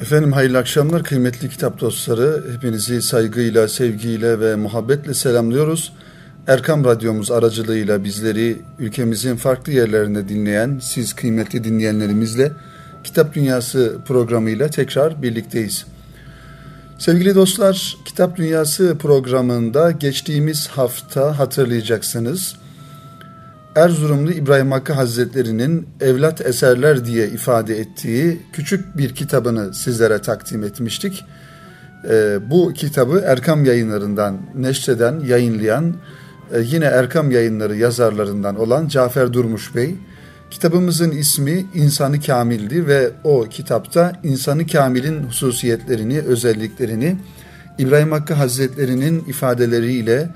Efendim hayırlı akşamlar kıymetli kitap dostları. Hepinizi saygıyla, sevgiyle ve muhabbetle selamlıyoruz. Erkam Radyomuz aracılığıyla bizleri ülkemizin farklı yerlerinde dinleyen siz kıymetli dinleyenlerimizle Kitap Dünyası programıyla tekrar birlikteyiz. Sevgili dostlar, Kitap Dünyası programında geçtiğimiz hafta hatırlayacaksınız. Erzurumlu İbrahim Hakkı Hazretleri'nin evlat eserler diye ifade ettiği küçük bir kitabını sizlere takdim etmiştik. Ee, bu kitabı Erkam yayınlarından neşreden, yayınlayan e, yine Erkam yayınları yazarlarından olan Cafer Durmuş Bey. Kitabımızın ismi İnsanı Kamil'di ve o kitapta İnsanı Kamil'in hususiyetlerini, özelliklerini İbrahim Hakkı Hazretleri'nin ifadeleriyle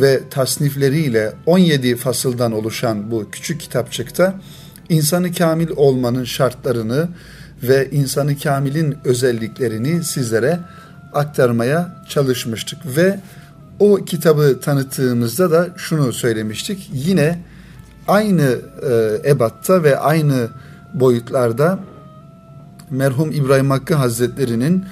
ve tasnifleriyle 17 fasıldan oluşan bu küçük kitapçıkta insanı kamil olmanın şartlarını ve insanı kamilin özelliklerini sizlere aktarmaya çalışmıştık ve o kitabı tanıttığımızda da şunu söylemiştik. Yine aynı e, ebatta ve aynı boyutlarda merhum İbrahim Hakkı Hazretleri'nin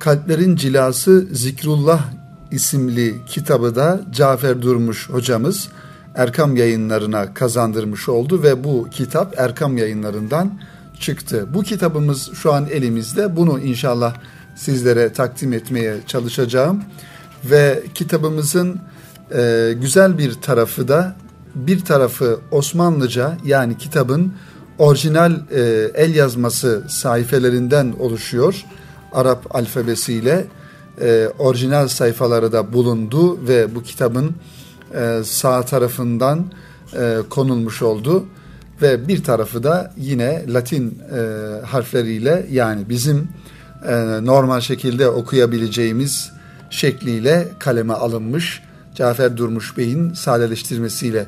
Kalplerin Cilası Zikrullah isimli kitabı da Cafer Durmuş hocamız Erkam yayınlarına kazandırmış oldu ve bu kitap Erkam yayınlarından çıktı. Bu kitabımız şu an elimizde. Bunu inşallah sizlere takdim etmeye çalışacağım. Ve kitabımızın e, güzel bir tarafı da bir tarafı Osmanlıca yani kitabın orijinal e, el yazması sayfelerinden oluşuyor. Arap alfabesiyle e, orijinal sayfaları da bulundu ve bu kitabın e, sağ tarafından e, konulmuş oldu ve bir tarafı da yine Latin e, harfleriyle yani bizim e, normal şekilde okuyabileceğimiz şekliyle kaleme alınmış Cafer Durmuş Bey'in sadeleştirmesiyle.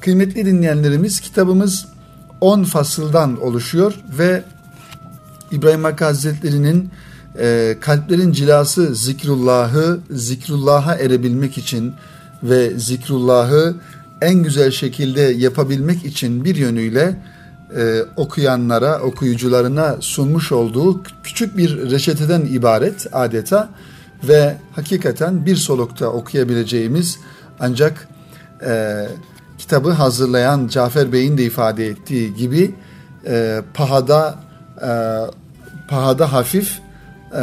Kıymetli dinleyenlerimiz kitabımız 10 fasıldan oluşuyor ve İbrahim Hakkı Hazretleri'nin e, kalplerin cilası zikrullahı zikrullah'a erebilmek için ve zikrullahı en güzel şekilde yapabilmek için bir yönüyle e, okuyanlara, okuyucularına sunmuş olduğu küçük bir reçeteden ibaret adeta ve hakikaten bir solukta okuyabileceğimiz ancak e, kitabı hazırlayan Cafer Bey'in de ifade ettiği gibi e, pahada e, pahada hafif e,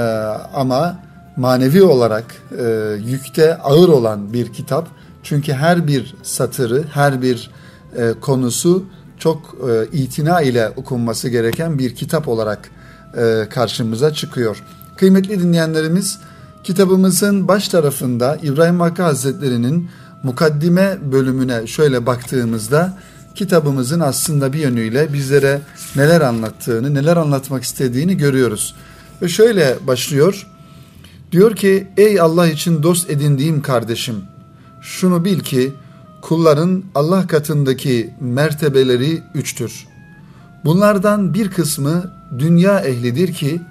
ama manevi olarak e, yükte ağır olan bir kitap. Çünkü her bir satırı, her bir e, konusu çok e, itina ile okunması gereken bir kitap olarak e, karşımıza çıkıyor. Kıymetli dinleyenlerimiz, kitabımızın baş tarafında İbrahim Hakkı Hazretleri'nin mukaddime bölümüne şöyle baktığımızda kitabımızın aslında bir yönüyle bizlere neler anlattığını, neler anlatmak istediğini görüyoruz. Ve şöyle başlıyor. Diyor ki ey Allah için dost edindiğim kardeşim şunu bil ki kulların Allah katındaki mertebeleri üçtür. Bunlardan bir kısmı dünya ehlidir ki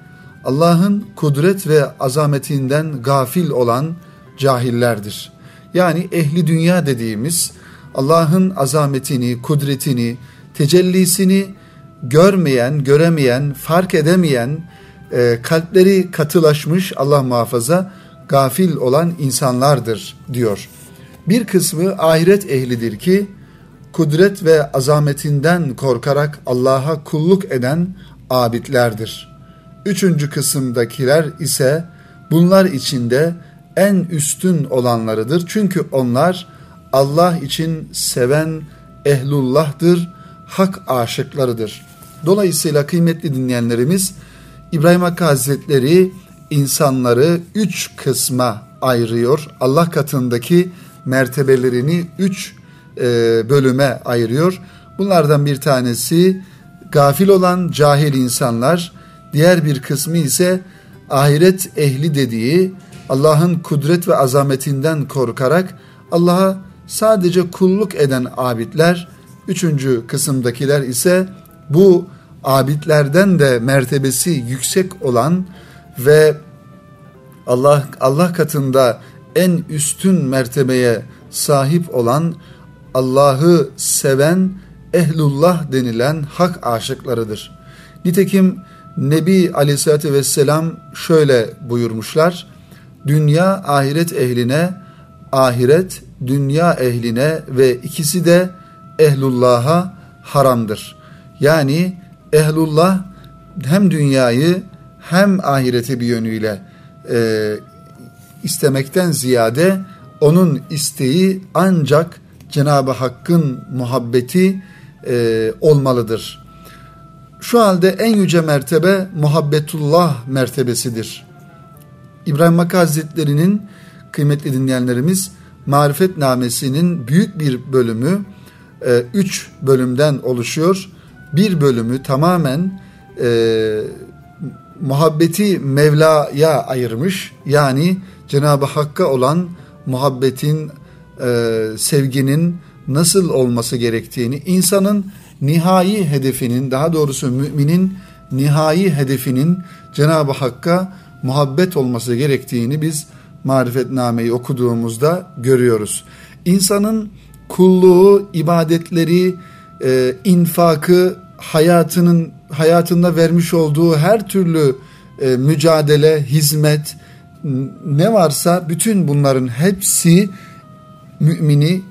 Allah'ın kudret ve azametinden gafil olan cahillerdir. Yani ehli dünya dediğimiz Allah'ın azametini, kudretini, tecellisini görmeyen, göremeyen, fark edemeyen e, kalpleri katılaşmış Allah muhafaza gafil olan insanlardır diyor. Bir kısmı ahiret ehlidir ki kudret ve azametinden korkarak Allah'a kulluk eden abidlerdir. Üçüncü kısımdakiler ise bunlar içinde en üstün olanlarıdır. Çünkü onlar Allah için seven ehlullah'dır, hak aşıklarıdır. Dolayısıyla kıymetli dinleyenlerimiz İbrahim Hakkı Hazretleri insanları üç kısma ayırıyor. Allah katındaki mertebelerini üç e, bölüme ayırıyor. Bunlardan bir tanesi gafil olan cahil insanlar, diğer bir kısmı ise ahiret ehli dediği Allah'ın kudret ve azametinden korkarak Allah'a sadece kulluk eden abidler, üçüncü kısımdakiler ise bu abidlerden de mertebesi yüksek olan ve Allah Allah katında en üstün mertebeye sahip olan Allah'ı seven ehlullah denilen hak aşıklarıdır. Nitekim Nebi Aleyhisselatü Vesselam şöyle buyurmuşlar. Dünya ahiret ehline, ahiret dünya ehline ve ikisi de ehlullah'a haramdır. Yani ehlullah hem dünyayı hem ahireti bir yönüyle e, istemekten ziyade onun isteği ancak Cenab-ı Hakk'ın muhabbeti e, olmalıdır. Şu halde en yüce mertebe muhabbetullah mertebesidir. İbrahim Hakkı Hazretleri'nin kıymetli dinleyenlerimiz Marifet Namesi'nin büyük bir bölümü e, üç bölümden oluşuyor. Bir bölümü tamamen e, muhabbeti Mevla'ya ayırmış. Yani Cenab-ı Hakk'a olan muhabbetin, e, sevginin nasıl olması gerektiğini, insanın nihai hedefinin, daha doğrusu müminin nihai hedefinin Cenab-ı Hakk'a muhabbet olması gerektiğini biz marifetnameyi okuduğumuzda görüyoruz. İnsanın kulluğu, ibadetleri, e, infakı, hayatının hayatında vermiş olduğu her türlü e, mücadele, hizmet ne varsa bütün bunların hepsi mümini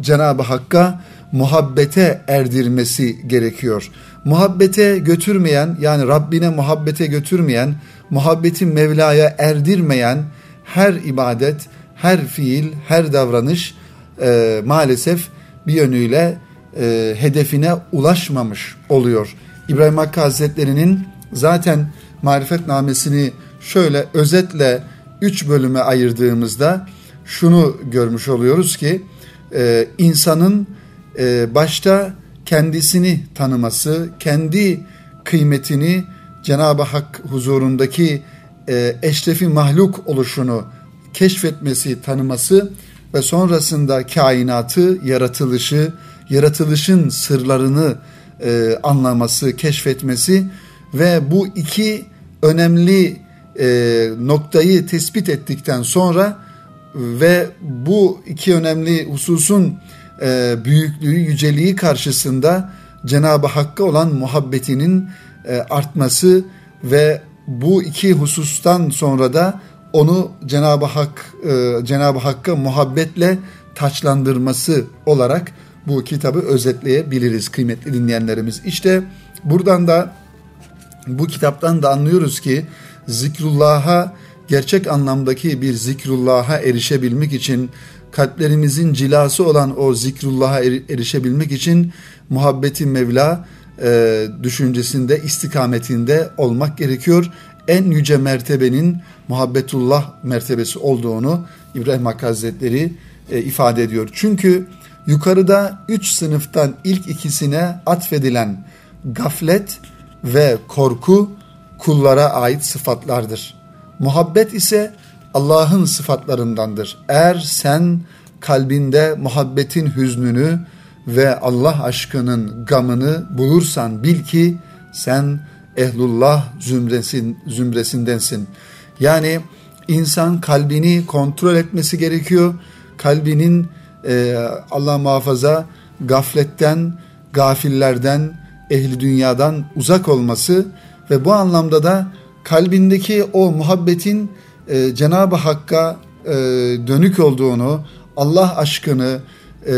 Cenab-ı Hakk'a muhabbete erdirmesi gerekiyor. Muhabbete götürmeyen yani Rabbine muhabbete götürmeyen, muhabbeti Mevla'ya erdirmeyen her ibadet, her fiil, her davranış e, maalesef bir yönüyle e, hedefine ulaşmamış oluyor. İbrahim Hakkı Hazretleri'nin zaten marifetnamesini şöyle özetle üç bölüme ayırdığımızda şunu görmüş oluyoruz ki e, insanın e, başta kendisini tanıması, kendi kıymetini Cenab-ı Hak huzurundaki e, eşrefi mahluk oluşunu keşfetmesi, tanıması ve sonrasında kainatı, yaratılışı, yaratılışın sırlarını e, anlaması, keşfetmesi ve bu iki önemli e, noktayı tespit ettikten sonra ve bu iki önemli hususun e, büyüklüğü, yüceliği karşısında Cenab-ı Hakk'a olan muhabbetinin e, artması ve bu iki husustan sonra da onu Cenab-ı Hak e, Cenab-ı Hakk'a muhabbetle taçlandırması olarak bu kitabı özetleyebiliriz kıymetli dinleyenlerimiz. İşte buradan da bu kitaptan da anlıyoruz ki zikrullah'a gerçek anlamdaki bir zikrullah'a erişebilmek için kalplerimizin cilası olan o zikrullah'a erişebilmek için muhabbeti Mevla e, düşüncesinde, istikametinde olmak gerekiyor. En yüce mertebenin muhabbetullah mertebesi olduğunu İbrahim Hakkı Hazretleri e, ifade ediyor. Çünkü yukarıda üç sınıftan ilk ikisine atfedilen gaflet ve korku kullara ait sıfatlardır. Muhabbet ise Allah'ın sıfatlarındandır. Eğer sen kalbinde muhabbetin hüznünü ve Allah aşkının gamını bulursan bil ki sen ehlullah zümresin, zümresindensin. Yani insan kalbini kontrol etmesi gerekiyor. Kalbinin e, Allah muhafaza gafletten, gafillerden, ehli dünyadan uzak olması ve bu anlamda da kalbindeki o muhabbetin e, Cenab-ı Hakk'a e, dönük olduğunu, Allah aşkını e,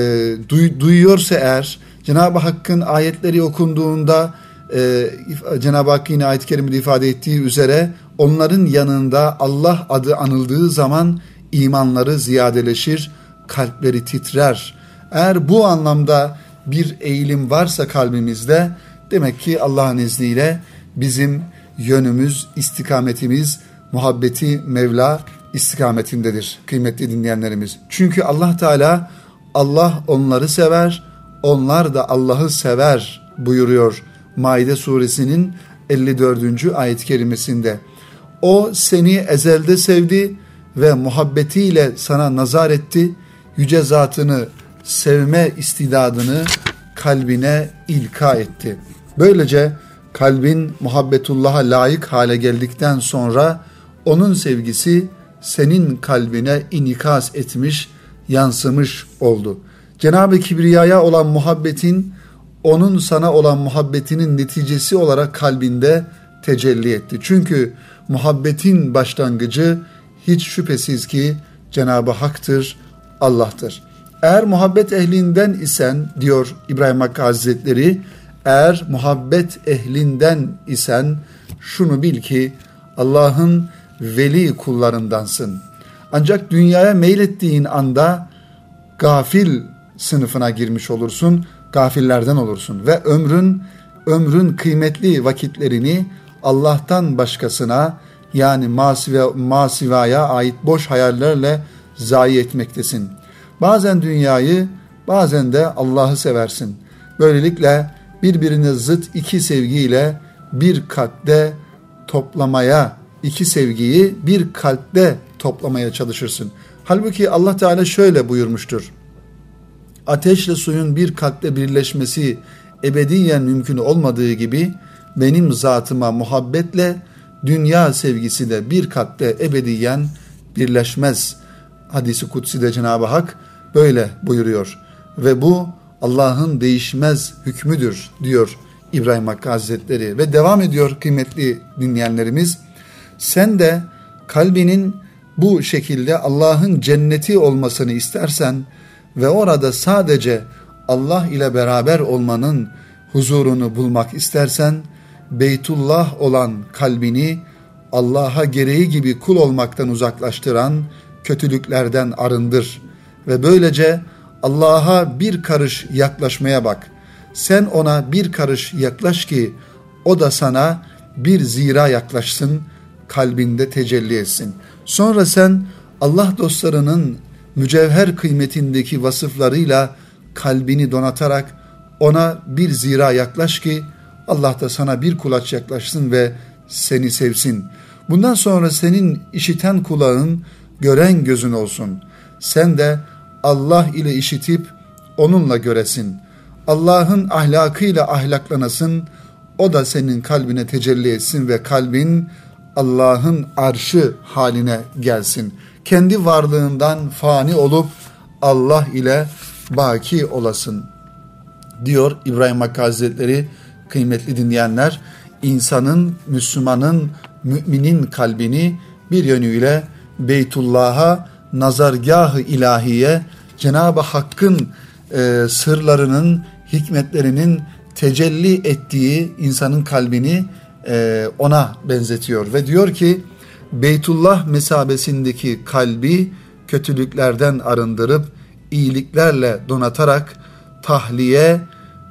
duy, duyuyorsa eğer, Cenab-ı Hakk'ın ayetleri okunduğunda e, Cenab-ı Hakk'ın yine ayet-i kerimede ifade ettiği üzere onların yanında Allah adı anıldığı zaman imanları ziyadeleşir, kalpleri titrer. Eğer bu anlamda bir eğilim varsa kalbimizde demek ki Allah'ın izniyle bizim yönümüz, istikametimiz, muhabbeti Mevla istikametindedir kıymetli dinleyenlerimiz. Çünkü Allah Teala Allah onları sever, onlar da Allah'ı sever buyuruyor Maide suresinin 54. ayet-i kerimesinde. O seni ezelde sevdi ve muhabbetiyle sana nazar etti. Yüce zatını sevme istidadını kalbine ilka etti. Böylece kalbin muhabbetullah'a layık hale geldikten sonra onun sevgisi senin kalbine inikas etmiş, yansımış oldu. Cenab-ı Kibriya'ya olan muhabbetin onun sana olan muhabbetinin neticesi olarak kalbinde tecelli etti. Çünkü muhabbetin başlangıcı hiç şüphesiz ki Cenab-ı Hak'tır, Allah'tır. Eğer muhabbet ehlinden isen diyor İbrahim Hakkı Hazretleri, eğer muhabbet ehlinden isen şunu bil ki Allah'ın veli kullarındansın. Ancak dünyaya meylettiğin anda gafil sınıfına girmiş olursun, gafillerden olursun ve ömrün ömrün kıymetli vakitlerini Allah'tan başkasına yani masiva, masivaya ait boş hayallerle zayi etmektesin. Bazen dünyayı bazen de Allah'ı seversin. Böylelikle birbirine zıt iki sevgiyle bir kalpte toplamaya, iki sevgiyi bir kalpte toplamaya çalışırsın. Halbuki Allah Teala şöyle buyurmuştur. Ateşle suyun bir kalpte birleşmesi ebediyen mümkün olmadığı gibi benim zatıma muhabbetle dünya sevgisi de bir kalpte ebediyen birleşmez. Hadisi kutsi'de Cenab-ı Hak böyle buyuruyor. Ve bu Allah'ın değişmez hükmüdür diyor İbrahim Hakkı Hazretleri. Ve devam ediyor kıymetli dinleyenlerimiz. Sen de kalbinin bu şekilde Allah'ın cenneti olmasını istersen ve orada sadece Allah ile beraber olmanın huzurunu bulmak istersen Beytullah olan kalbini Allah'a gereği gibi kul olmaktan uzaklaştıran kötülüklerden arındır ve böylece Allah'a bir karış yaklaşmaya bak. Sen ona bir karış yaklaş ki o da sana bir zira yaklaşsın, kalbinde tecelli etsin. Sonra sen Allah dostlarının mücevher kıymetindeki vasıflarıyla kalbini donatarak ona bir zira yaklaş ki Allah da sana bir kulaç yaklaşsın ve seni sevsin. Bundan sonra senin işiten kulağın, gören gözün olsun. Sen de Allah ile işitip onunla göresin. Allah'ın ahlakıyla ahlaklanasın. O da senin kalbine tecelli etsin ve kalbin Allah'ın arşı haline gelsin. Kendi varlığından fani olup Allah ile baki olasın. Diyor İbrahim Hakkı Hazretleri kıymetli dinleyenler. insanın, Müslümanın, müminin kalbini bir yönüyle Beytullah'a, nazargahı ilahiye, Cenab-ı Hakk'ın e, sırlarının, hikmetlerinin tecelli ettiği insanın kalbini e, ona benzetiyor ve diyor ki Beytullah mesabesindeki kalbi kötülüklerden arındırıp iyiliklerle donatarak tahliye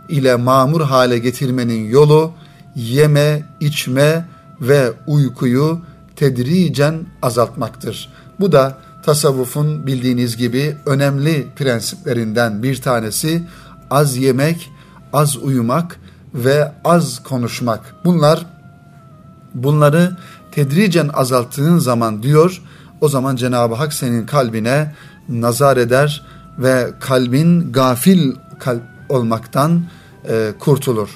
ile mamur hale getirmenin yolu yeme, içme ve uykuyu tedricen azaltmaktır. Bu da tasavvufun bildiğiniz gibi önemli prensiplerinden bir tanesi az yemek, az uyumak ve az konuşmak. Bunlar bunları tedricen azalttığın zaman diyor o zaman Cenab-ı Hak senin kalbine nazar eder ve kalbin gafil kalp olmaktan e, kurtulur.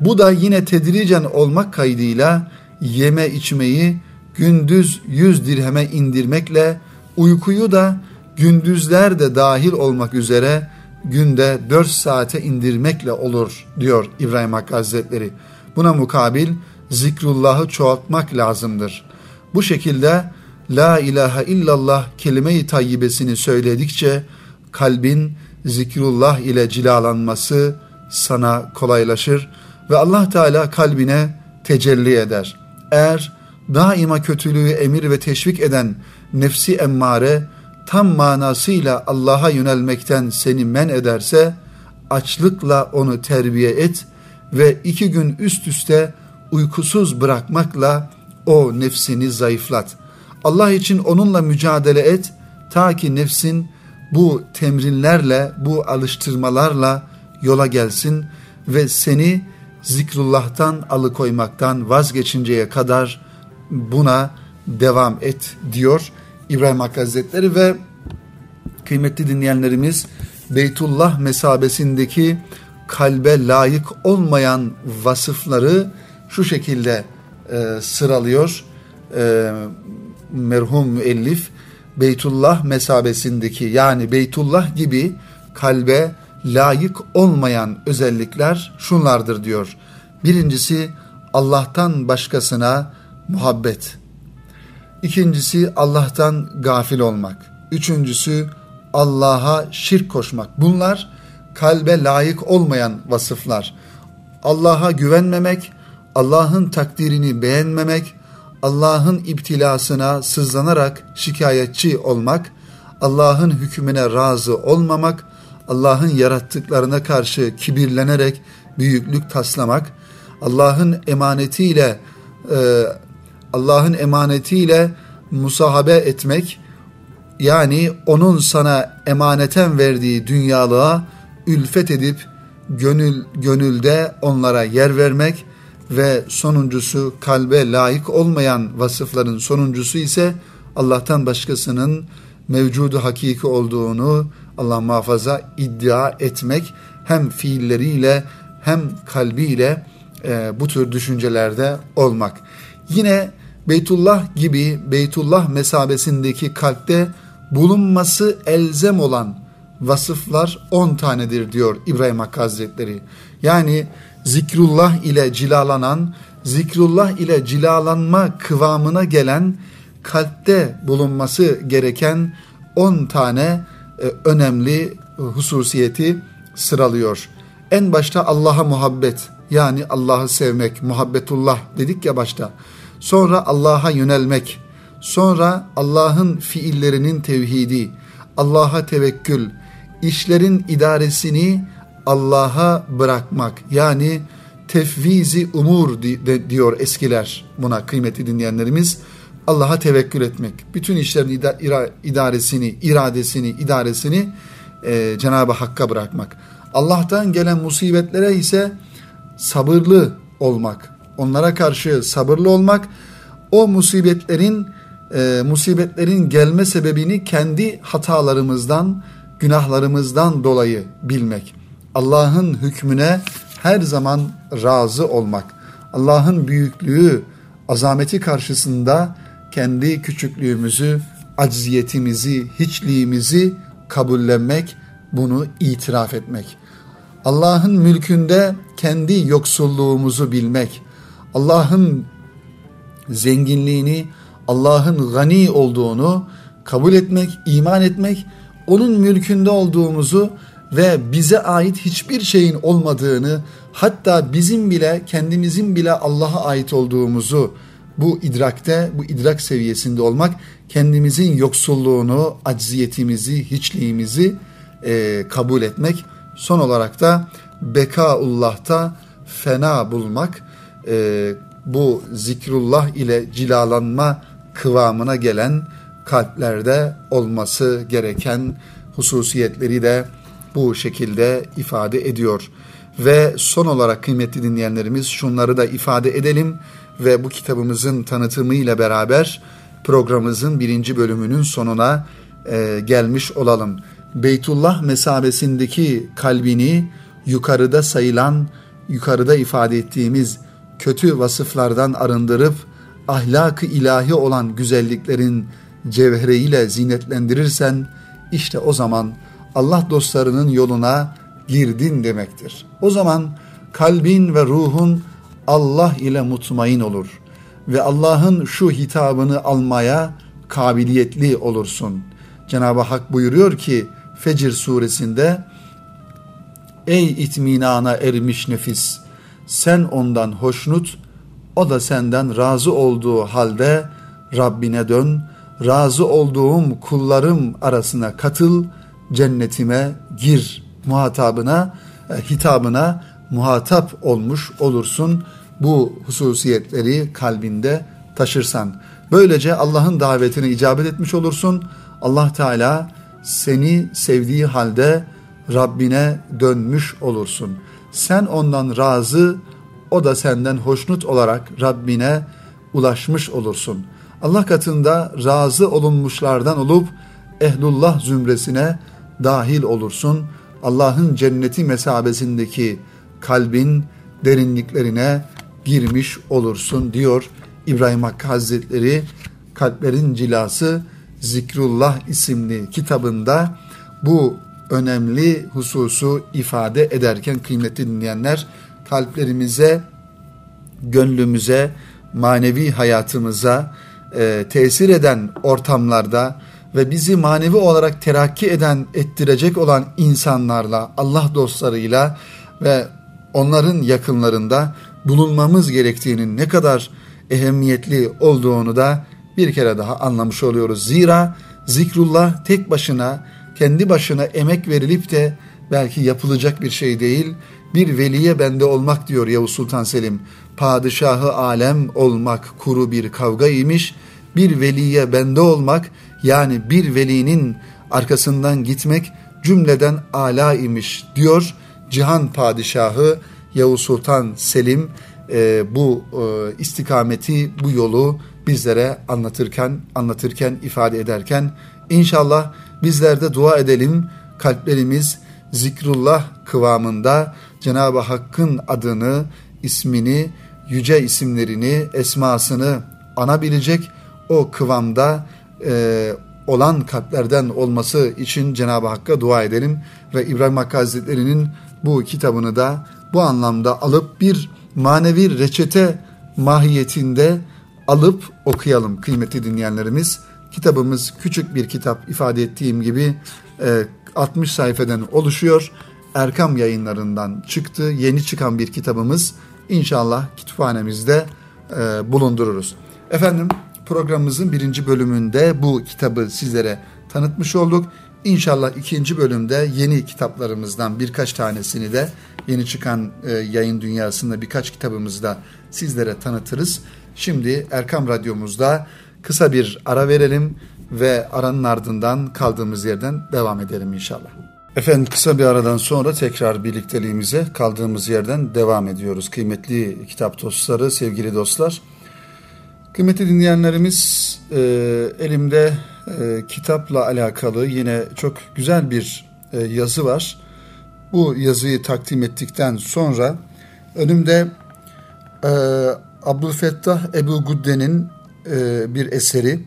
Bu da yine tedricen olmak kaydıyla yeme içmeyi gündüz yüz dirheme indirmekle uykuyu da gündüzler de dahil olmak üzere günde dört saate indirmekle olur diyor İbrahim Hakkı Hazretleri. Buna mukabil zikrullahı çoğaltmak lazımdır. Bu şekilde La ilahe illallah kelime-i tayyibesini söyledikçe kalbin zikrullah ile cilalanması sana kolaylaşır ve Allah Teala kalbine tecelli eder. Eğer daima kötülüğü emir ve teşvik eden nefsi emmare tam manasıyla Allah'a yönelmekten seni men ederse açlıkla onu terbiye et ve iki gün üst üste uykusuz bırakmakla o nefsini zayıflat. Allah için onunla mücadele et ta ki nefsin bu temrinlerle, bu alıştırmalarla yola gelsin ve seni zikrullah'tan alıkoymaktan vazgeçinceye kadar buna devam et diyor İbrahim Hakkı Hazretleri ve kıymetli dinleyenlerimiz Beytullah mesabesindeki kalbe layık olmayan vasıfları şu şekilde e, sıralıyor e, merhum müellif Beytullah mesabesindeki yani Beytullah gibi kalbe layık olmayan özellikler şunlardır diyor. Birincisi Allah'tan başkasına muhabbet. İkincisi Allah'tan gafil olmak. Üçüncüsü Allah'a şirk koşmak. Bunlar kalbe layık olmayan vasıflar. Allah'a güvenmemek, Allah'ın takdirini beğenmemek, Allah'ın iptilasına sızlanarak şikayetçi olmak, Allah'ın hükmüne razı olmamak, Allah'ın yarattıklarına karşı kibirlenerek büyüklük taslamak, Allah'ın emanetiyle e, Allah'ın emanetiyle musahabe etmek, yani onun sana emaneten verdiği dünyalığa ülfet edip gönül gönülde onlara yer vermek ve sonuncusu kalbe layık olmayan vasıfların sonuncusu ise Allah'tan başkasının mevcudu hakiki olduğunu Allah muhafaza iddia etmek hem fiilleriyle hem kalbiyle e, bu tür düşüncelerde olmak. Yine Beytullah gibi Beytullah mesabesindeki kalpte bulunması elzem olan vasıflar 10 tanedir diyor İbrahim Hakkı Hazretleri. Yani zikrullah ile cilalanan, zikrullah ile cilalanma kıvamına gelen kalpte bulunması gereken 10 tane e, önemli hususiyeti sıralıyor. En başta Allah'a muhabbet yani Allah'ı sevmek, muhabbetullah dedik ya başta. Sonra Allah'a yönelmek, sonra Allah'ın fiillerinin tevhidi, Allah'a tevekkül, işlerin idaresini Allah'a bırakmak yani tefvizi umur diyor eskiler buna kıymeti dinleyenlerimiz. Allah'a tevekkül etmek. Bütün işlerin idaresini, iradesini, idaresini e, Cenab-ı Hakk'a bırakmak. Allah'tan gelen musibetlere ise sabırlı olmak. Onlara karşı sabırlı olmak. O musibetlerin e, musibetlerin gelme sebebini kendi hatalarımızdan, günahlarımızdan dolayı bilmek. Allah'ın hükmüne her zaman razı olmak. Allah'ın büyüklüğü, azameti karşısında kendi küçüklüğümüzü, acziyetimizi, hiçliğimizi kabullenmek, bunu itiraf etmek. Allah'ın mülkünde kendi yoksulluğumuzu bilmek, Allah'ın zenginliğini, Allah'ın gani olduğunu kabul etmek, iman etmek, onun mülkünde olduğumuzu ve bize ait hiçbir şeyin olmadığını, hatta bizim bile kendimizin bile Allah'a ait olduğumuzu bu idrakte, bu idrak seviyesinde olmak, kendimizin yoksulluğunu, acziyetimizi, hiçliğimizi e, kabul etmek. Son olarak da bekaullah'ta fena bulmak, e, bu zikrullah ile cilalanma kıvamına gelen kalplerde olması gereken hususiyetleri de bu şekilde ifade ediyor. Ve son olarak kıymetli dinleyenlerimiz şunları da ifade edelim ve bu kitabımızın tanıtımı ile beraber programımızın birinci bölümünün sonuna e, gelmiş olalım. Beytullah mesabesindeki kalbini yukarıda sayılan, yukarıda ifade ettiğimiz kötü vasıflardan arındırıp ahlakı ilahi olan güzelliklerin cevhereyle zinetlendirirsen işte o zaman Allah dostlarının yoluna girdin demektir. O zaman kalbin ve ruhun Allah ile mutmain olur ve Allah'ın şu hitabını almaya kabiliyetli olursun. Cenab-ı Hak buyuruyor ki Fecir suresinde Ey itminana ermiş nefis sen ondan hoşnut o da senden razı olduğu halde Rabbine dön razı olduğum kullarım arasına katıl cennetime gir muhatabına e, hitabına muhatap olmuş olursun bu hususiyetleri kalbinde taşırsan. Böylece Allah'ın davetine icabet etmiş olursun. Allah Teala seni sevdiği halde Rabbine dönmüş olursun. Sen ondan razı, o da senden hoşnut olarak Rabbine ulaşmış olursun. Allah katında razı olunmuşlardan olup ehlullah zümresine dahil olursun. Allah'ın cenneti mesabesindeki kalbin derinliklerine girmiş olursun diyor İbrahim Hakkı Hazretleri Kalplerin Cilası Zikrullah isimli kitabında bu önemli hususu ifade ederken kıymetli dinleyenler kalplerimize gönlümüze, manevi hayatımıza e, tesir eden ortamlarda ve bizi manevi olarak terakki eden, ettirecek olan insanlarla, Allah dostlarıyla ve onların yakınlarında bulunmamız gerektiğinin ne kadar ehemmiyetli olduğunu da bir kere daha anlamış oluyoruz. Zira zikrullah tek başına, kendi başına emek verilip de belki yapılacak bir şey değil. Bir veliye bende olmak diyor Yavuz Sultan Selim. Padişahı alem olmak kuru bir kavga imiş. Bir veliye bende olmak yani bir velinin arkasından gitmek cümleden ala imiş diyor. Cihan Padişahı Yavuz Sultan Selim e, bu e, istikameti, bu yolu bizlere anlatırken, anlatırken, ifade ederken inşallah bizler de dua edelim. Kalplerimiz zikrullah kıvamında Cenab-ı Hakk'ın adını, ismini, yüce isimlerini, esmasını anabilecek o kıvamda e, olan kalplerden olması için Cenab-ı Hakk'a dua edelim ve İbrahim Hakkı Hazretleri'nin bu kitabını da bu anlamda alıp bir manevi reçete mahiyetinde alıp okuyalım kıymetli dinleyenlerimiz. Kitabımız küçük bir kitap ifade ettiğim gibi 60 e, sayfadan oluşuyor. Erkam yayınlarından çıktı. Yeni çıkan bir kitabımız. İnşallah kütüphanemizde e, bulundururuz. Efendim programımızın birinci bölümünde bu kitabı sizlere tanıtmış olduk. İnşallah ikinci bölümde yeni kitaplarımızdan birkaç tanesini de yeni çıkan e, yayın dünyasında birkaç kitabımızı da sizlere tanıtırız. Şimdi Erkam Radyomuzda kısa bir ara verelim ve aranın ardından kaldığımız yerden devam edelim inşallah. Efendim kısa bir aradan sonra tekrar birlikteliğimize kaldığımız yerden devam ediyoruz. Kıymetli kitap dostları, sevgili dostlar. Kıymetli dinleyenlerimiz e, elimde e, kitapla alakalı yine çok güzel bir e, yazı var. Bu yazıyı takdim ettikten sonra önümde e, Abdülfettah Ebu Gudde'nin e, bir eseri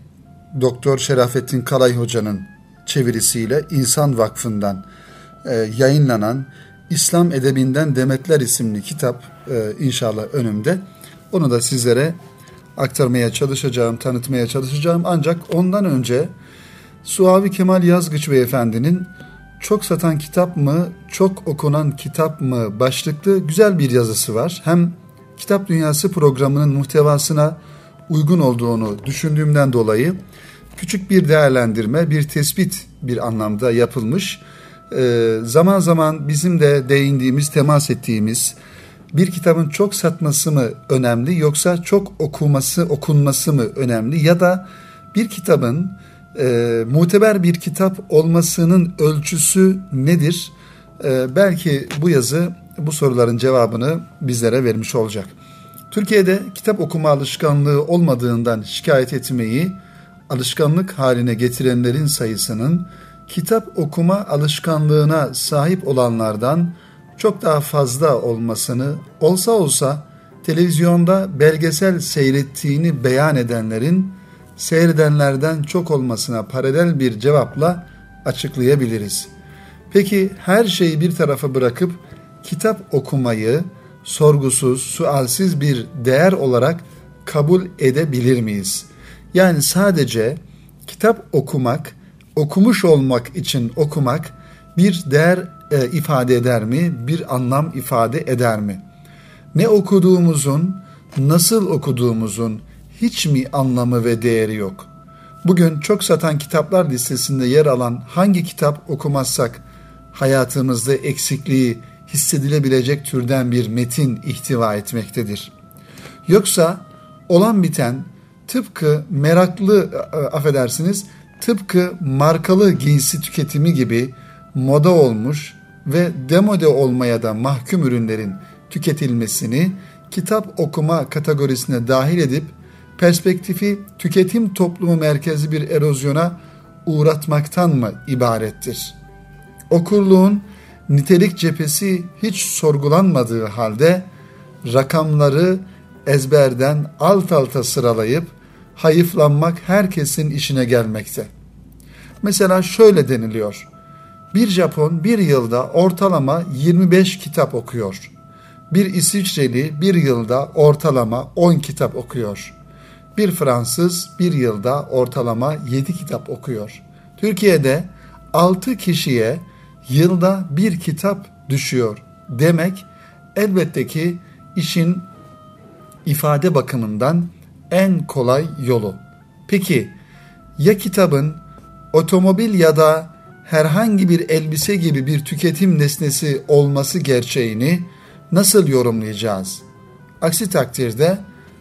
Doktor Şerafettin Kalay Hoca'nın çevirisiyle İnsan Vakfı'ndan e, yayınlanan İslam Edebinden Demetler isimli kitap e, inşallah önümde. Onu da sizlere aktarmaya çalışacağım, tanıtmaya çalışacağım. Ancak ondan önce Suavi Kemal Yazgıç Beyefendi'nin çok satan kitap mı, çok okunan kitap mı başlıklı güzel bir yazısı var. Hem Kitap Dünyası programının muhtevasına uygun olduğunu düşündüğümden dolayı küçük bir değerlendirme, bir tespit bir anlamda yapılmış. Ee, zaman zaman bizim de değindiğimiz, temas ettiğimiz bir kitabın çok satması mı önemli yoksa çok okuması, okunması mı önemli ya da bir kitabın e, muteber bir kitap olmasının ölçüsü nedir? E, belki bu yazı bu soruların cevabını bizlere vermiş olacak. Türkiye'de kitap okuma alışkanlığı olmadığından şikayet etmeyi alışkanlık haline getirenlerin sayısının kitap okuma alışkanlığına sahip olanlardan çok daha fazla olmasını olsa olsa televizyonda belgesel seyrettiğini beyan edenlerin seyredenlerden çok olmasına paralel bir cevapla açıklayabiliriz. Peki her şeyi bir tarafa bırakıp kitap okumayı sorgusuz, sualsiz bir değer olarak kabul edebilir miyiz? Yani sadece kitap okumak, okumuş olmak için okumak bir değer e, ifade eder mi? Bir anlam ifade eder mi? Ne okuduğumuzun, nasıl okuduğumuzun hiç mi anlamı ve değeri yok? Bugün çok satan kitaplar listesinde yer alan hangi kitap okumazsak hayatımızda eksikliği hissedilebilecek türden bir metin ihtiva etmektedir. Yoksa olan biten tıpkı meraklı e, affedersiniz tıpkı markalı giysi tüketimi gibi moda olmuş ve demode olmaya da mahkum ürünlerin tüketilmesini kitap okuma kategorisine dahil edip perspektifi tüketim toplumu merkezi bir erozyona uğratmaktan mı ibarettir? Okurluğun nitelik cephesi hiç sorgulanmadığı halde rakamları ezberden alt alta sıralayıp hayıflanmak herkesin işine gelmekte. Mesela şöyle deniliyor. Bir Japon bir yılda ortalama 25 kitap okuyor. Bir İsviçreli bir yılda ortalama 10 kitap okuyor. Bir Fransız bir yılda ortalama 7 kitap okuyor. Türkiye'de 6 kişiye yılda bir kitap düşüyor. Demek elbette ki işin ifade bakımından en kolay yolu. Peki ya kitabın otomobil ya da herhangi bir elbise gibi bir tüketim nesnesi olması gerçeğini nasıl yorumlayacağız? Aksi takdirde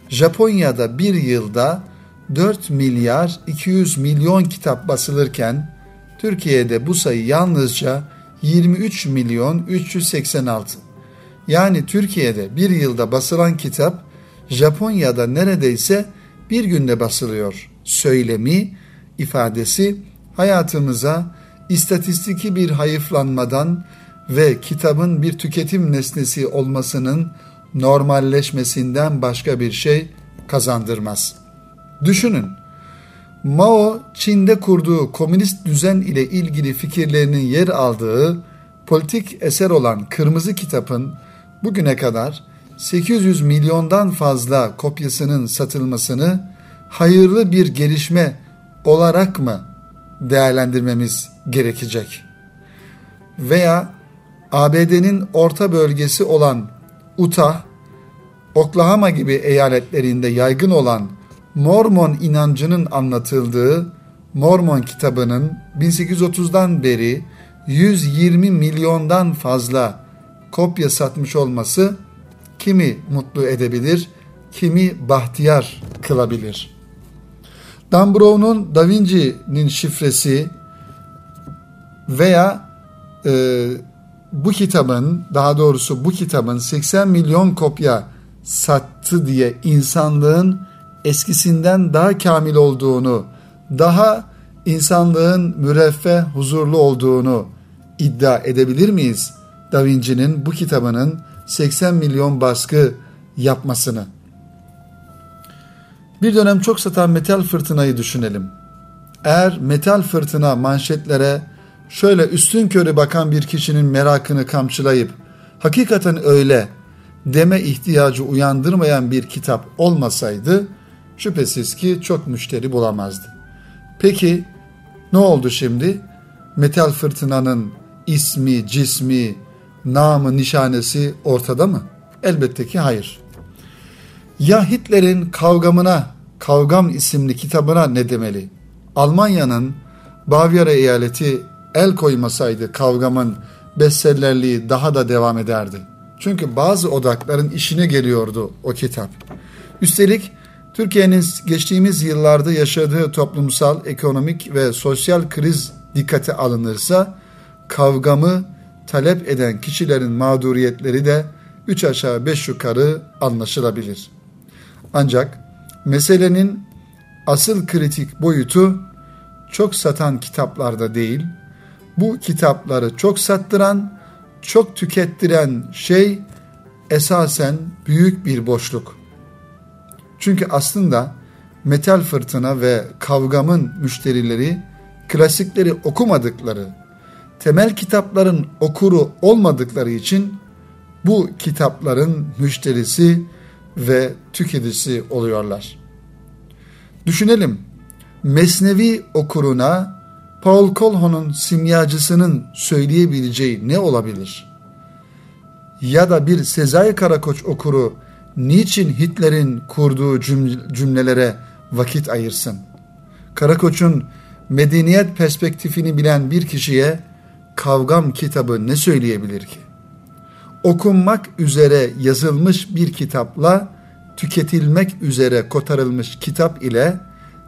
Japonya'da bir yılda 4 milyar 200 milyon kitap basılırken Türkiye'de bu sayı yalnızca 23 milyon 386. Yani Türkiye'de bir yılda basılan kitap Japonya'da neredeyse bir günde basılıyor. Söylemi, ifadesi hayatımıza istatistiki bir hayıflanmadan ve kitabın bir tüketim nesnesi olmasının normalleşmesinden başka bir şey kazandırmaz. Düşünün, Mao Çin'de kurduğu komünist düzen ile ilgili fikirlerinin yer aldığı politik eser olan Kırmızı Kitap'ın bugüne kadar 800 milyondan fazla kopyasının satılmasını hayırlı bir gelişme olarak mı değerlendirmemiz gerekecek? Veya ABD'nin orta bölgesi olan Utah, Oklahoma gibi eyaletlerinde yaygın olan Mormon inancının anlatıldığı Mormon kitabının 1830'dan beri 120 milyondan fazla kopya satmış olması kimi mutlu edebilir, kimi bahtiyar kılabilir. Dan Brown'un Da Vinci'nin şifresi veya e, bu kitabın daha doğrusu bu kitabın 80 milyon kopya sattı diye insanlığın eskisinden daha kamil olduğunu, daha insanlığın müreffeh, huzurlu olduğunu iddia edebilir miyiz? Da Vinci'nin bu kitabının 80 milyon baskı yapmasını. Bir dönem çok satan metal fırtınayı düşünelim. Eğer metal fırtına manşetlere şöyle üstün körü bakan bir kişinin merakını kamçılayıp hakikaten öyle deme ihtiyacı uyandırmayan bir kitap olmasaydı şüphesiz ki çok müşteri bulamazdı. Peki ne oldu şimdi? Metal fırtınanın ismi, cismi, namı, nişanesi ortada mı? Elbette ki hayır. Ya Hitler'in Kavgamına, Kavgam isimli kitabına ne demeli? Almanya'nın Bavyera eyaleti el koymasaydı kavgamın bestsellerliği daha da devam ederdi. Çünkü bazı odakların işine geliyordu o kitap. Üstelik Türkiye'nin geçtiğimiz yıllarda yaşadığı toplumsal, ekonomik ve sosyal kriz dikkate alınırsa kavgamı talep eden kişilerin mağduriyetleri de üç aşağı beş yukarı anlaşılabilir. Ancak meselenin asıl kritik boyutu çok satan kitaplarda değil, bu kitapları çok sattıran, çok tükettiren şey esasen büyük bir boşluk. Çünkü aslında metal fırtına ve kavgamın müşterileri klasikleri okumadıkları, temel kitapların okuru olmadıkları için bu kitapların müşterisi ve tüketicisi oluyorlar. Düşünelim, Mesnevi okuruna Paul Colhoun'un simyacısının söyleyebileceği ne olabilir? Ya da bir Sezai Karakoç okuru niçin Hitler'in kurduğu cümlelere vakit ayırsın? Karakoç'un medeniyet perspektifini bilen bir kişiye Kavgam kitabı ne söyleyebilir ki? Okunmak üzere yazılmış bir kitapla tüketilmek üzere kotarılmış kitap ile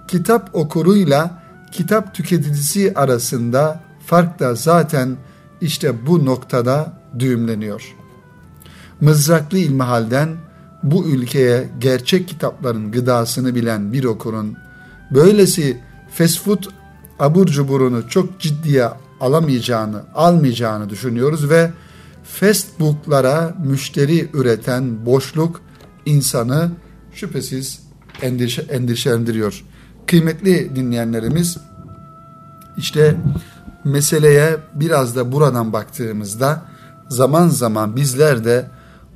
kitap okuruyla kitap tüketicisi arasında fark da zaten işte bu noktada düğümleniyor. Mızraklı ilmihalden bu ülkeye gerçek kitapların gıdasını bilen bir okurun böylesi fast food abur cuburunu çok ciddiye alamayacağını, almayacağını düşünüyoruz ve Facebook'lara müşteri üreten boşluk insanı şüphesiz endişe, endişelendiriyor. Kıymetli dinleyenlerimiz işte meseleye biraz da buradan baktığımızda zaman zaman bizler de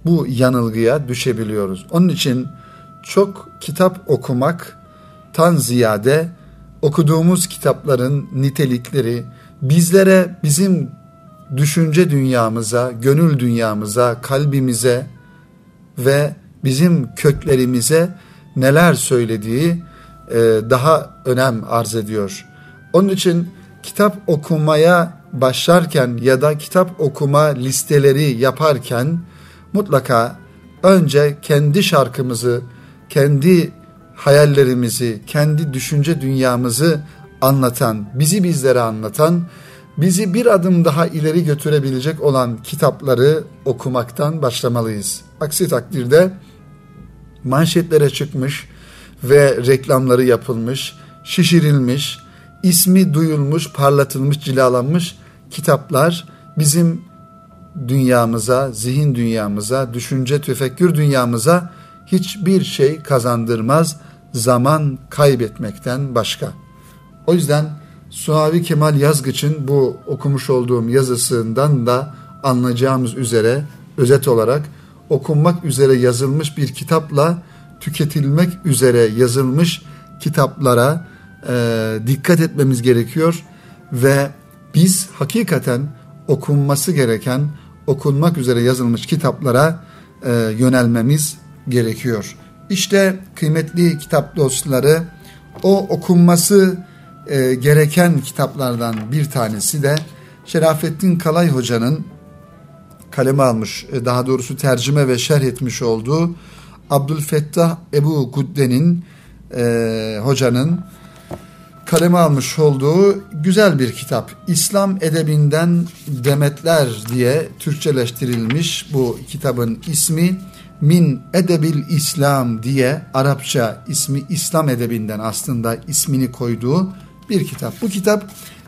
bu yanılgıya düşebiliyoruz. Onun için çok kitap okumak tan ziyade okuduğumuz kitapların nitelikleri bizlere bizim düşünce dünyamıza, gönül dünyamıza, kalbimize ve bizim köklerimize neler söylediği e, daha önem arz ediyor. Onun için kitap okumaya başlarken ya da kitap okuma listeleri yaparken mutlaka önce kendi şarkımızı, kendi hayallerimizi, kendi düşünce dünyamızı anlatan, bizi bizlere anlatan, bizi bir adım daha ileri götürebilecek olan kitapları okumaktan başlamalıyız. Aksi takdirde manşetlere çıkmış ve reklamları yapılmış, şişirilmiş, ismi duyulmuş, parlatılmış, cilalanmış kitaplar bizim dünyamıza, zihin dünyamıza, düşünce, tefekkür dünyamıza hiçbir şey kazandırmaz zaman kaybetmekten başka. O yüzden Suavi Kemal Yazgıç'ın bu okumuş olduğum yazısından da anlayacağımız üzere özet olarak okunmak üzere yazılmış bir kitapla tüketilmek üzere yazılmış kitaplara e, dikkat etmemiz gerekiyor ve biz hakikaten okunması gereken, okunmak üzere yazılmış kitaplara e, yönelmemiz gerekiyor. İşte kıymetli kitap dostları o okunması e, gereken kitaplardan bir tanesi de Şerafettin Kalay Hoca'nın kaleme almış, e, daha doğrusu tercüme ve şerh etmiş olduğu Abdülfettah Ebu Gudde'nin e, hocanın kaleme almış olduğu güzel bir kitap. İslam edebinden demetler diye Türkçeleştirilmiş bu kitabın ismi Min Edebil İslam diye Arapça ismi İslam edebinden aslında ismini koyduğu bir kitap. Bu kitap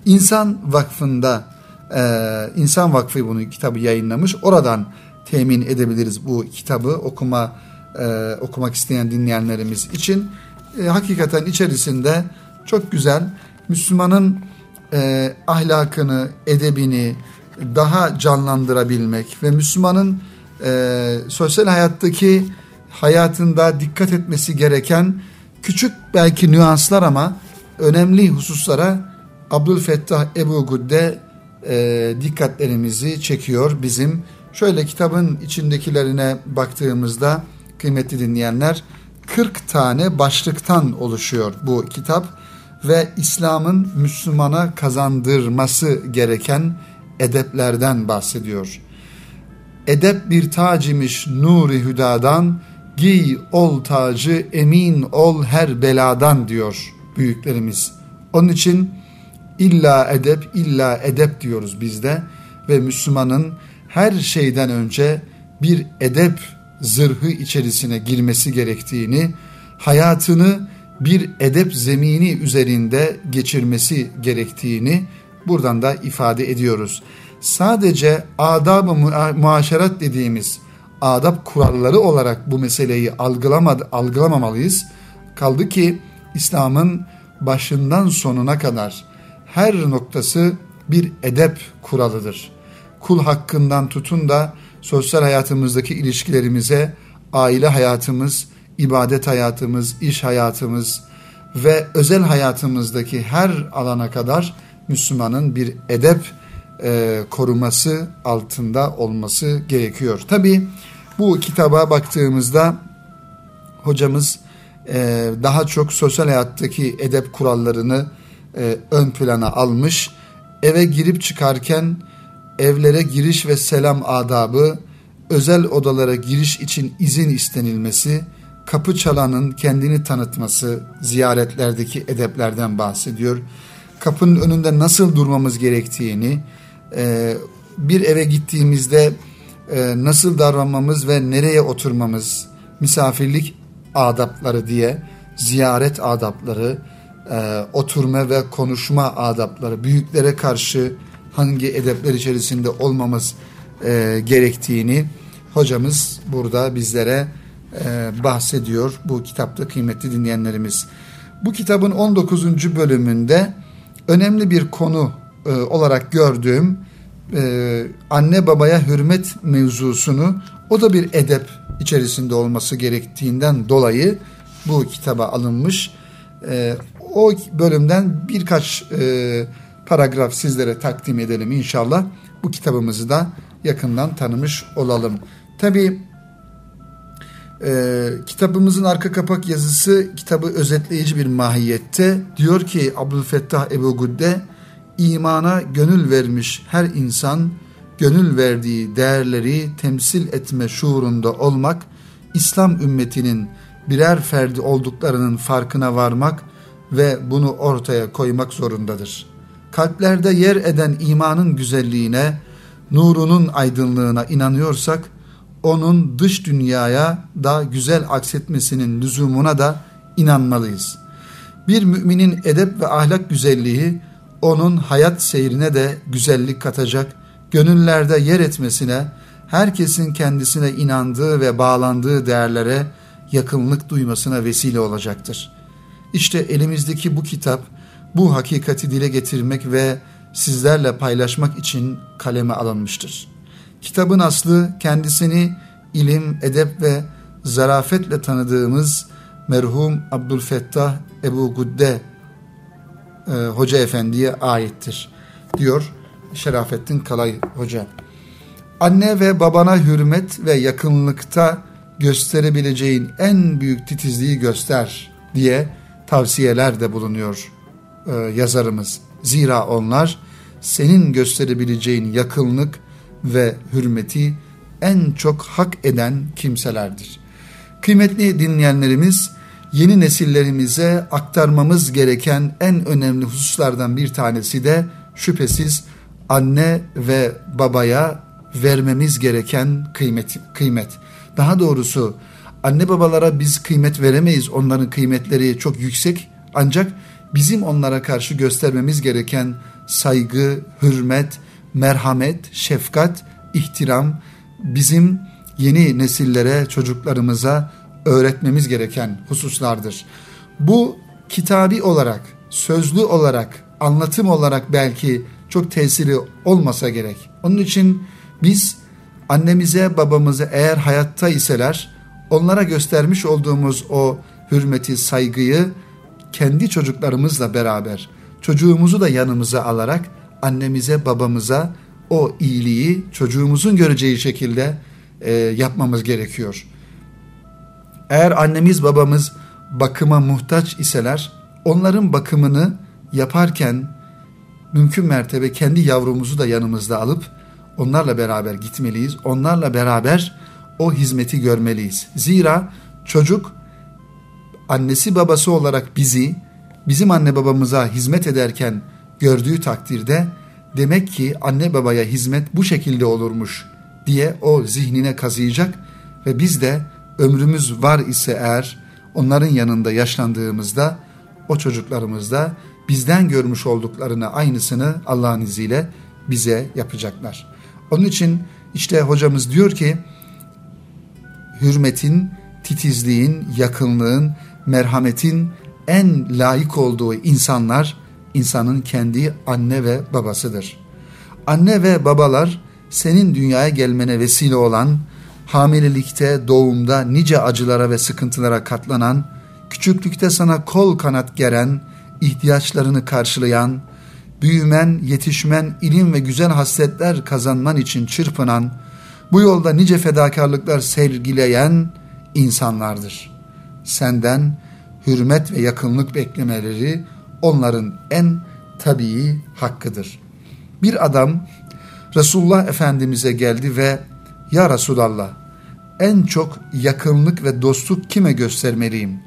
İnsan Vakfı'nda e, İnsan Vakfı bunu kitabı yayınlamış. Oradan temin edebiliriz bu kitabı okuma e, okumak isteyen dinleyenlerimiz için. E, hakikaten içerisinde çok güzel Müslümanın e, ahlakını, edebini daha canlandırabilmek ve Müslümanın e, sosyal hayattaki hayatında dikkat etmesi gereken küçük belki nüanslar ama önemli hususlara Abdülfettah Ebu Gudde e, dikkatlerimizi çekiyor bizim. Şöyle kitabın içindekilerine baktığımızda kıymetli dinleyenler 40 tane başlıktan oluşuyor bu kitap ve İslam'ın Müslümana kazandırması gereken edeplerden bahsediyor. Edep bir tacimiş nuri hüdadan, giy ol tacı emin ol her beladan diyor büyüklerimiz. Onun için illa edep illa edep diyoruz bizde ve Müslümanın her şeyden önce bir edep zırhı içerisine girmesi gerektiğini, hayatını bir edep zemini üzerinde geçirmesi gerektiğini buradan da ifade ediyoruz. Sadece adab-ı muaşerat dediğimiz adab kuralları olarak bu meseleyi algılamadı, algılamamalıyız. Kaldı ki İslam'ın başından sonuna kadar her noktası bir edep kuralıdır. Kul hakkından tutun da sosyal hayatımızdaki ilişkilerimize, aile hayatımız, ibadet hayatımız, iş hayatımız ve özel hayatımızdaki her alana kadar Müslümanın bir edep e, koruması altında olması gerekiyor. Tabi bu kitaba baktığımızda hocamız e, daha çok sosyal hayattaki edep kurallarını e, ön plana almış. Eve girip çıkarken evlere giriş ve selam adabı, özel odalara giriş için izin istenilmesi, kapı çalanın kendini tanıtması, ziyaretlerdeki edeplerden bahsediyor. Kapının önünde nasıl durmamız gerektiğini, e, bir eve gittiğimizde e, nasıl davranmamız ve nereye oturmamız, misafirlik adapları diye, ziyaret adapları, e, oturma ve konuşma adapları, büyüklere karşı hangi edepler içerisinde olmamız gerektiğini hocamız burada bizlere e, bahsediyor bu kitapta kıymetli dinleyenlerimiz. Bu kitabın 19. bölümünde önemli bir konu e, olarak gördüğüm e, anne babaya hürmet mevzusunu o da bir edep içerisinde olması gerektiğinden dolayı bu kitaba alınmış. O bölümden birkaç paragraf sizlere takdim edelim inşallah. Bu kitabımızı da yakından tanımış olalım. Tabi e, kitabımızın arka kapak yazısı kitabı özetleyici bir mahiyette. Diyor ki Abdülfettah Ebu Gudde, imana gönül vermiş her insan, gönül verdiği değerleri temsil etme şuurunda olmak, İslam ümmetinin birer ferdi olduklarının farkına varmak ve bunu ortaya koymak zorundadır. Kalplerde yer eden imanın güzelliğine, nurunun aydınlığına inanıyorsak, onun dış dünyaya da güzel aksetmesinin lüzumuna da inanmalıyız. Bir müminin edep ve ahlak güzelliği onun hayat seyrine de güzellik katacak, gönüllerde yer etmesine, herkesin kendisine inandığı ve bağlandığı değerlere yakınlık duymasına vesile olacaktır. İşte elimizdeki bu kitap bu hakikati dile getirmek ve sizlerle paylaşmak için kaleme alınmıştır. Kitabın aslı kendisini ilim, edep ve zarafetle tanıdığımız merhum Abdülfettah Ebu Gudde e, Hoca Efendi'ye aittir diyor Şerafettin Kalay Hoca. Anne ve babana hürmet ve yakınlıkta gösterebileceğin en büyük titizliği göster diye tavsiyeler de bulunuyor e, yazarımız. Zira onlar senin gösterebileceğin yakınlık ve hürmeti en çok hak eden kimselerdir. Kıymetli dinleyenlerimiz, yeni nesillerimize aktarmamız gereken en önemli hususlardan bir tanesi de şüphesiz anne ve babaya vermemiz gereken kıymet. kıymet. Daha doğrusu anne babalara biz kıymet veremeyiz. Onların kıymetleri çok yüksek. Ancak bizim onlara karşı göstermemiz gereken saygı, hürmet, merhamet, şefkat, ihtiram bizim yeni nesillere, çocuklarımıza öğretmemiz gereken hususlardır. Bu kitabi olarak, sözlü olarak, anlatım olarak belki çok tesiri olmasa gerek. Onun için biz annemize, babamıza eğer hayatta iseler onlara göstermiş olduğumuz o hürmeti, saygıyı kendi çocuklarımızla beraber çocuğumuzu da yanımıza alarak annemize, babamıza o iyiliği çocuğumuzun göreceği şekilde e, yapmamız gerekiyor. Eğer annemiz babamız bakıma muhtaç iseler onların bakımını yaparken mümkün mertebe kendi yavrumuzu da yanımızda alıp onlarla beraber gitmeliyiz. Onlarla beraber o hizmeti görmeliyiz. Zira çocuk annesi babası olarak bizi bizim anne babamıza hizmet ederken gördüğü takdirde demek ki anne babaya hizmet bu şekilde olurmuş diye o zihnine kazıyacak ve biz de ömrümüz var ise eğer onların yanında yaşlandığımızda o çocuklarımızda bizden görmüş olduklarını aynısını Allah'ın izniyle bize yapacaklar. Onun için işte hocamız diyor ki hürmetin, titizliğin, yakınlığın, merhametin en layık olduğu insanlar insanın kendi anne ve babasıdır. Anne ve babalar senin dünyaya gelmene vesile olan, hamilelikte, doğumda nice acılara ve sıkıntılara katlanan, küçüklükte sana kol kanat geren, ihtiyaçlarını karşılayan, büyümen, yetişmen, ilim ve güzel hasletler kazanman için çırpınan, bu yolda nice fedakarlıklar sergileyen insanlardır. Senden hürmet ve yakınlık beklemeleri onların en tabii hakkıdır. Bir adam Resulullah Efendimiz'e geldi ve Ya Resulallah en çok yakınlık ve dostluk kime göstermeliyim?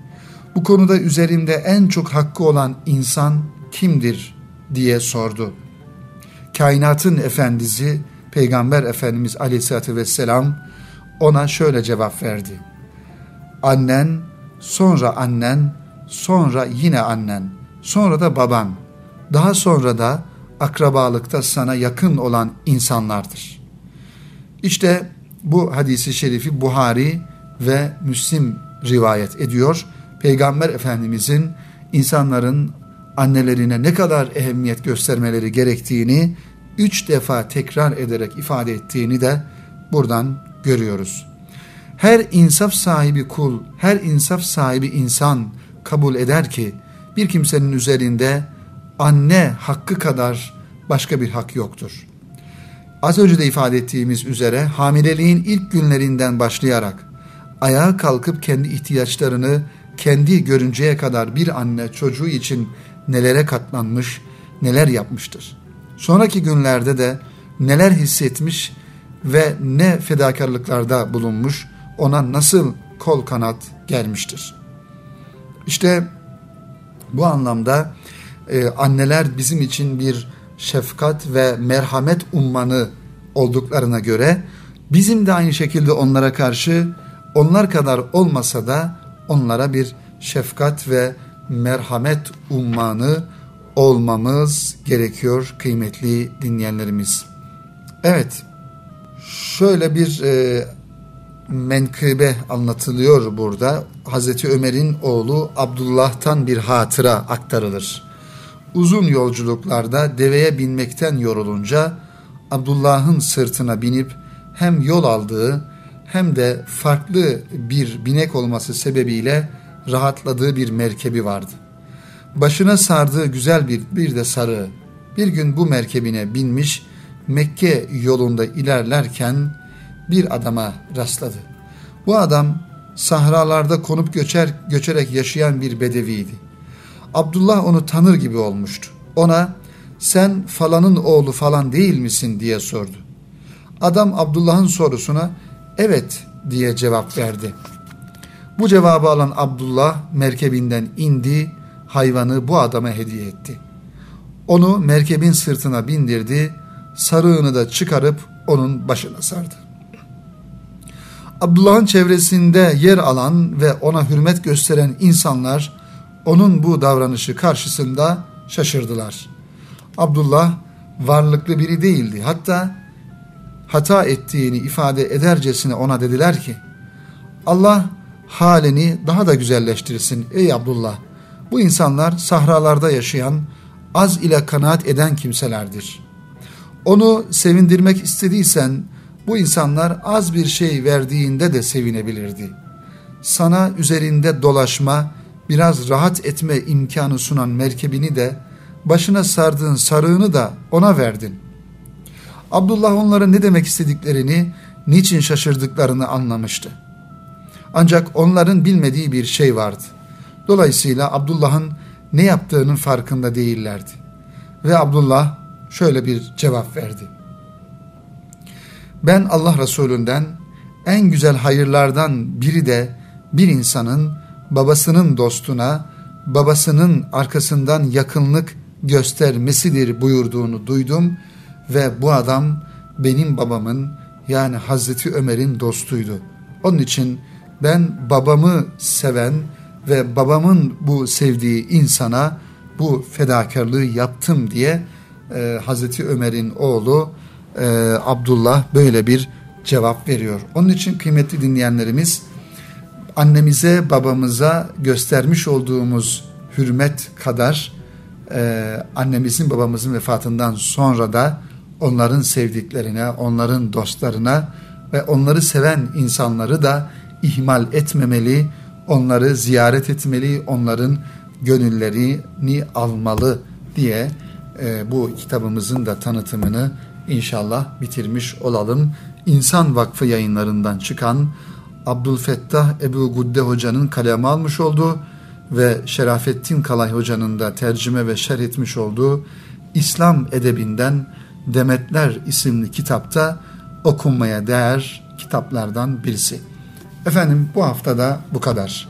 Bu konuda üzerimde en çok hakkı olan insan kimdir diye sordu. Kainatın efendisi Peygamber Efendimiz Aleyhisselatü Vesselam ona şöyle cevap verdi. Annen, sonra annen, sonra yine annen, sonra da baban, daha sonra da akrabalıkta sana yakın olan insanlardır. İşte bu hadisi şerifi Buhari ve Müslim rivayet ediyor. Peygamber Efendimizin insanların annelerine ne kadar ehemmiyet göstermeleri gerektiğini üç defa tekrar ederek ifade ettiğini de buradan görüyoruz. Her insaf sahibi kul, her insaf sahibi insan kabul eder ki bir kimsenin üzerinde anne hakkı kadar başka bir hak yoktur. Az önce de ifade ettiğimiz üzere hamileliğin ilk günlerinden başlayarak ayağa kalkıp kendi ihtiyaçlarını kendi görünceye kadar bir anne çocuğu için nelere katlanmış, neler yapmıştır. Sonraki günlerde de neler hissetmiş ve ne fedakarlıklarda bulunmuş, ona nasıl kol kanat gelmiştir. İşte bu anlamda e, anneler bizim için bir şefkat ve merhamet ummanı olduklarına göre bizim de aynı şekilde onlara karşı onlar kadar olmasa da onlara bir şefkat ve merhamet ummanı olmamız gerekiyor kıymetli dinleyenlerimiz. Evet, şöyle bir e, menkıbe anlatılıyor burada. Hazreti Ömer'in oğlu Abdullah'tan bir hatıra aktarılır. Uzun yolculuklarda deveye binmekten yorulunca Abdullah'ın sırtına binip hem yol aldığı hem de farklı bir binek olması sebebiyle rahatladığı bir merkebi vardı. Başına sardığı güzel bir, bir de sarı. Bir gün bu merkebine binmiş Mekke yolunda ilerlerken bir adama rastladı. Bu adam sahralarda konup göçer, göçerek yaşayan bir bedeviydi. Abdullah onu tanır gibi olmuştu. Ona sen falanın oğlu falan değil misin diye sordu. Adam Abdullah'ın sorusuna evet diye cevap verdi. Bu cevabı alan Abdullah merkebinden indi, hayvanı bu adama hediye etti. Onu merkebin sırtına bindirdi, sarığını da çıkarıp onun başına sardı. Abdullah'ın çevresinde yer alan ve ona hürmet gösteren insanlar onun bu davranışı karşısında şaşırdılar. Abdullah varlıklı biri değildi. Hatta hata ettiğini ifade edercesine ona dediler ki Allah halini daha da güzelleştirsin ey Abdullah. Bu insanlar sahralarda yaşayan az ile kanaat eden kimselerdir. Onu sevindirmek istediysen bu insanlar az bir şey verdiğinde de sevinebilirdi. Sana üzerinde dolaşma, biraz rahat etme imkanı sunan merkebini de, başına sardığın sarığını da ona verdin. Abdullah onlara ne demek istediklerini, niçin şaşırdıklarını anlamıştı. Ancak onların bilmediği bir şey vardı. Dolayısıyla Abdullah'ın ne yaptığının farkında değillerdi. Ve Abdullah şöyle bir cevap verdi. Ben Allah Resulünden en güzel hayırlardan biri de bir insanın babasının dostuna, babasının arkasından yakınlık göstermesidir buyurduğunu duydum ve bu adam benim babamın yani Hazreti Ömer'in dostuydu. Onun için ben babamı seven ve babamın bu sevdiği insana bu fedakarlığı yaptım diye e, Hazreti Ömer'in oğlu e, Abdullah böyle bir cevap veriyor. Onun için kıymetli dinleyenlerimiz annemize babamıza göstermiş olduğumuz hürmet kadar e, annemizin babamızın vefatından sonra da onların sevdiklerine, onların dostlarına ve onları seven insanları da ihmal etmemeli, onları ziyaret etmeli, onların gönüllerini almalı diye e, bu kitabımızın da tanıtımını inşallah bitirmiş olalım. İnsan Vakfı yayınlarından çıkan Abdülfettah Ebu Gudde Hoca'nın kaleme almış olduğu ve Şerafettin Kalay Hoca'nın da tercüme ve şerh etmiş olduğu İslam edebinden Demetler isimli kitapta okunmaya değer kitaplardan birisi. Efendim bu haftada bu kadar.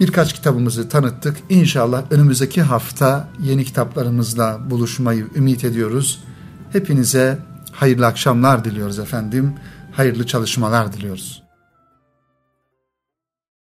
Birkaç kitabımızı tanıttık. İnşallah önümüzdeki hafta yeni kitaplarımızla buluşmayı ümit ediyoruz. Hepinize hayırlı akşamlar diliyoruz efendim. Hayırlı çalışmalar diliyoruz.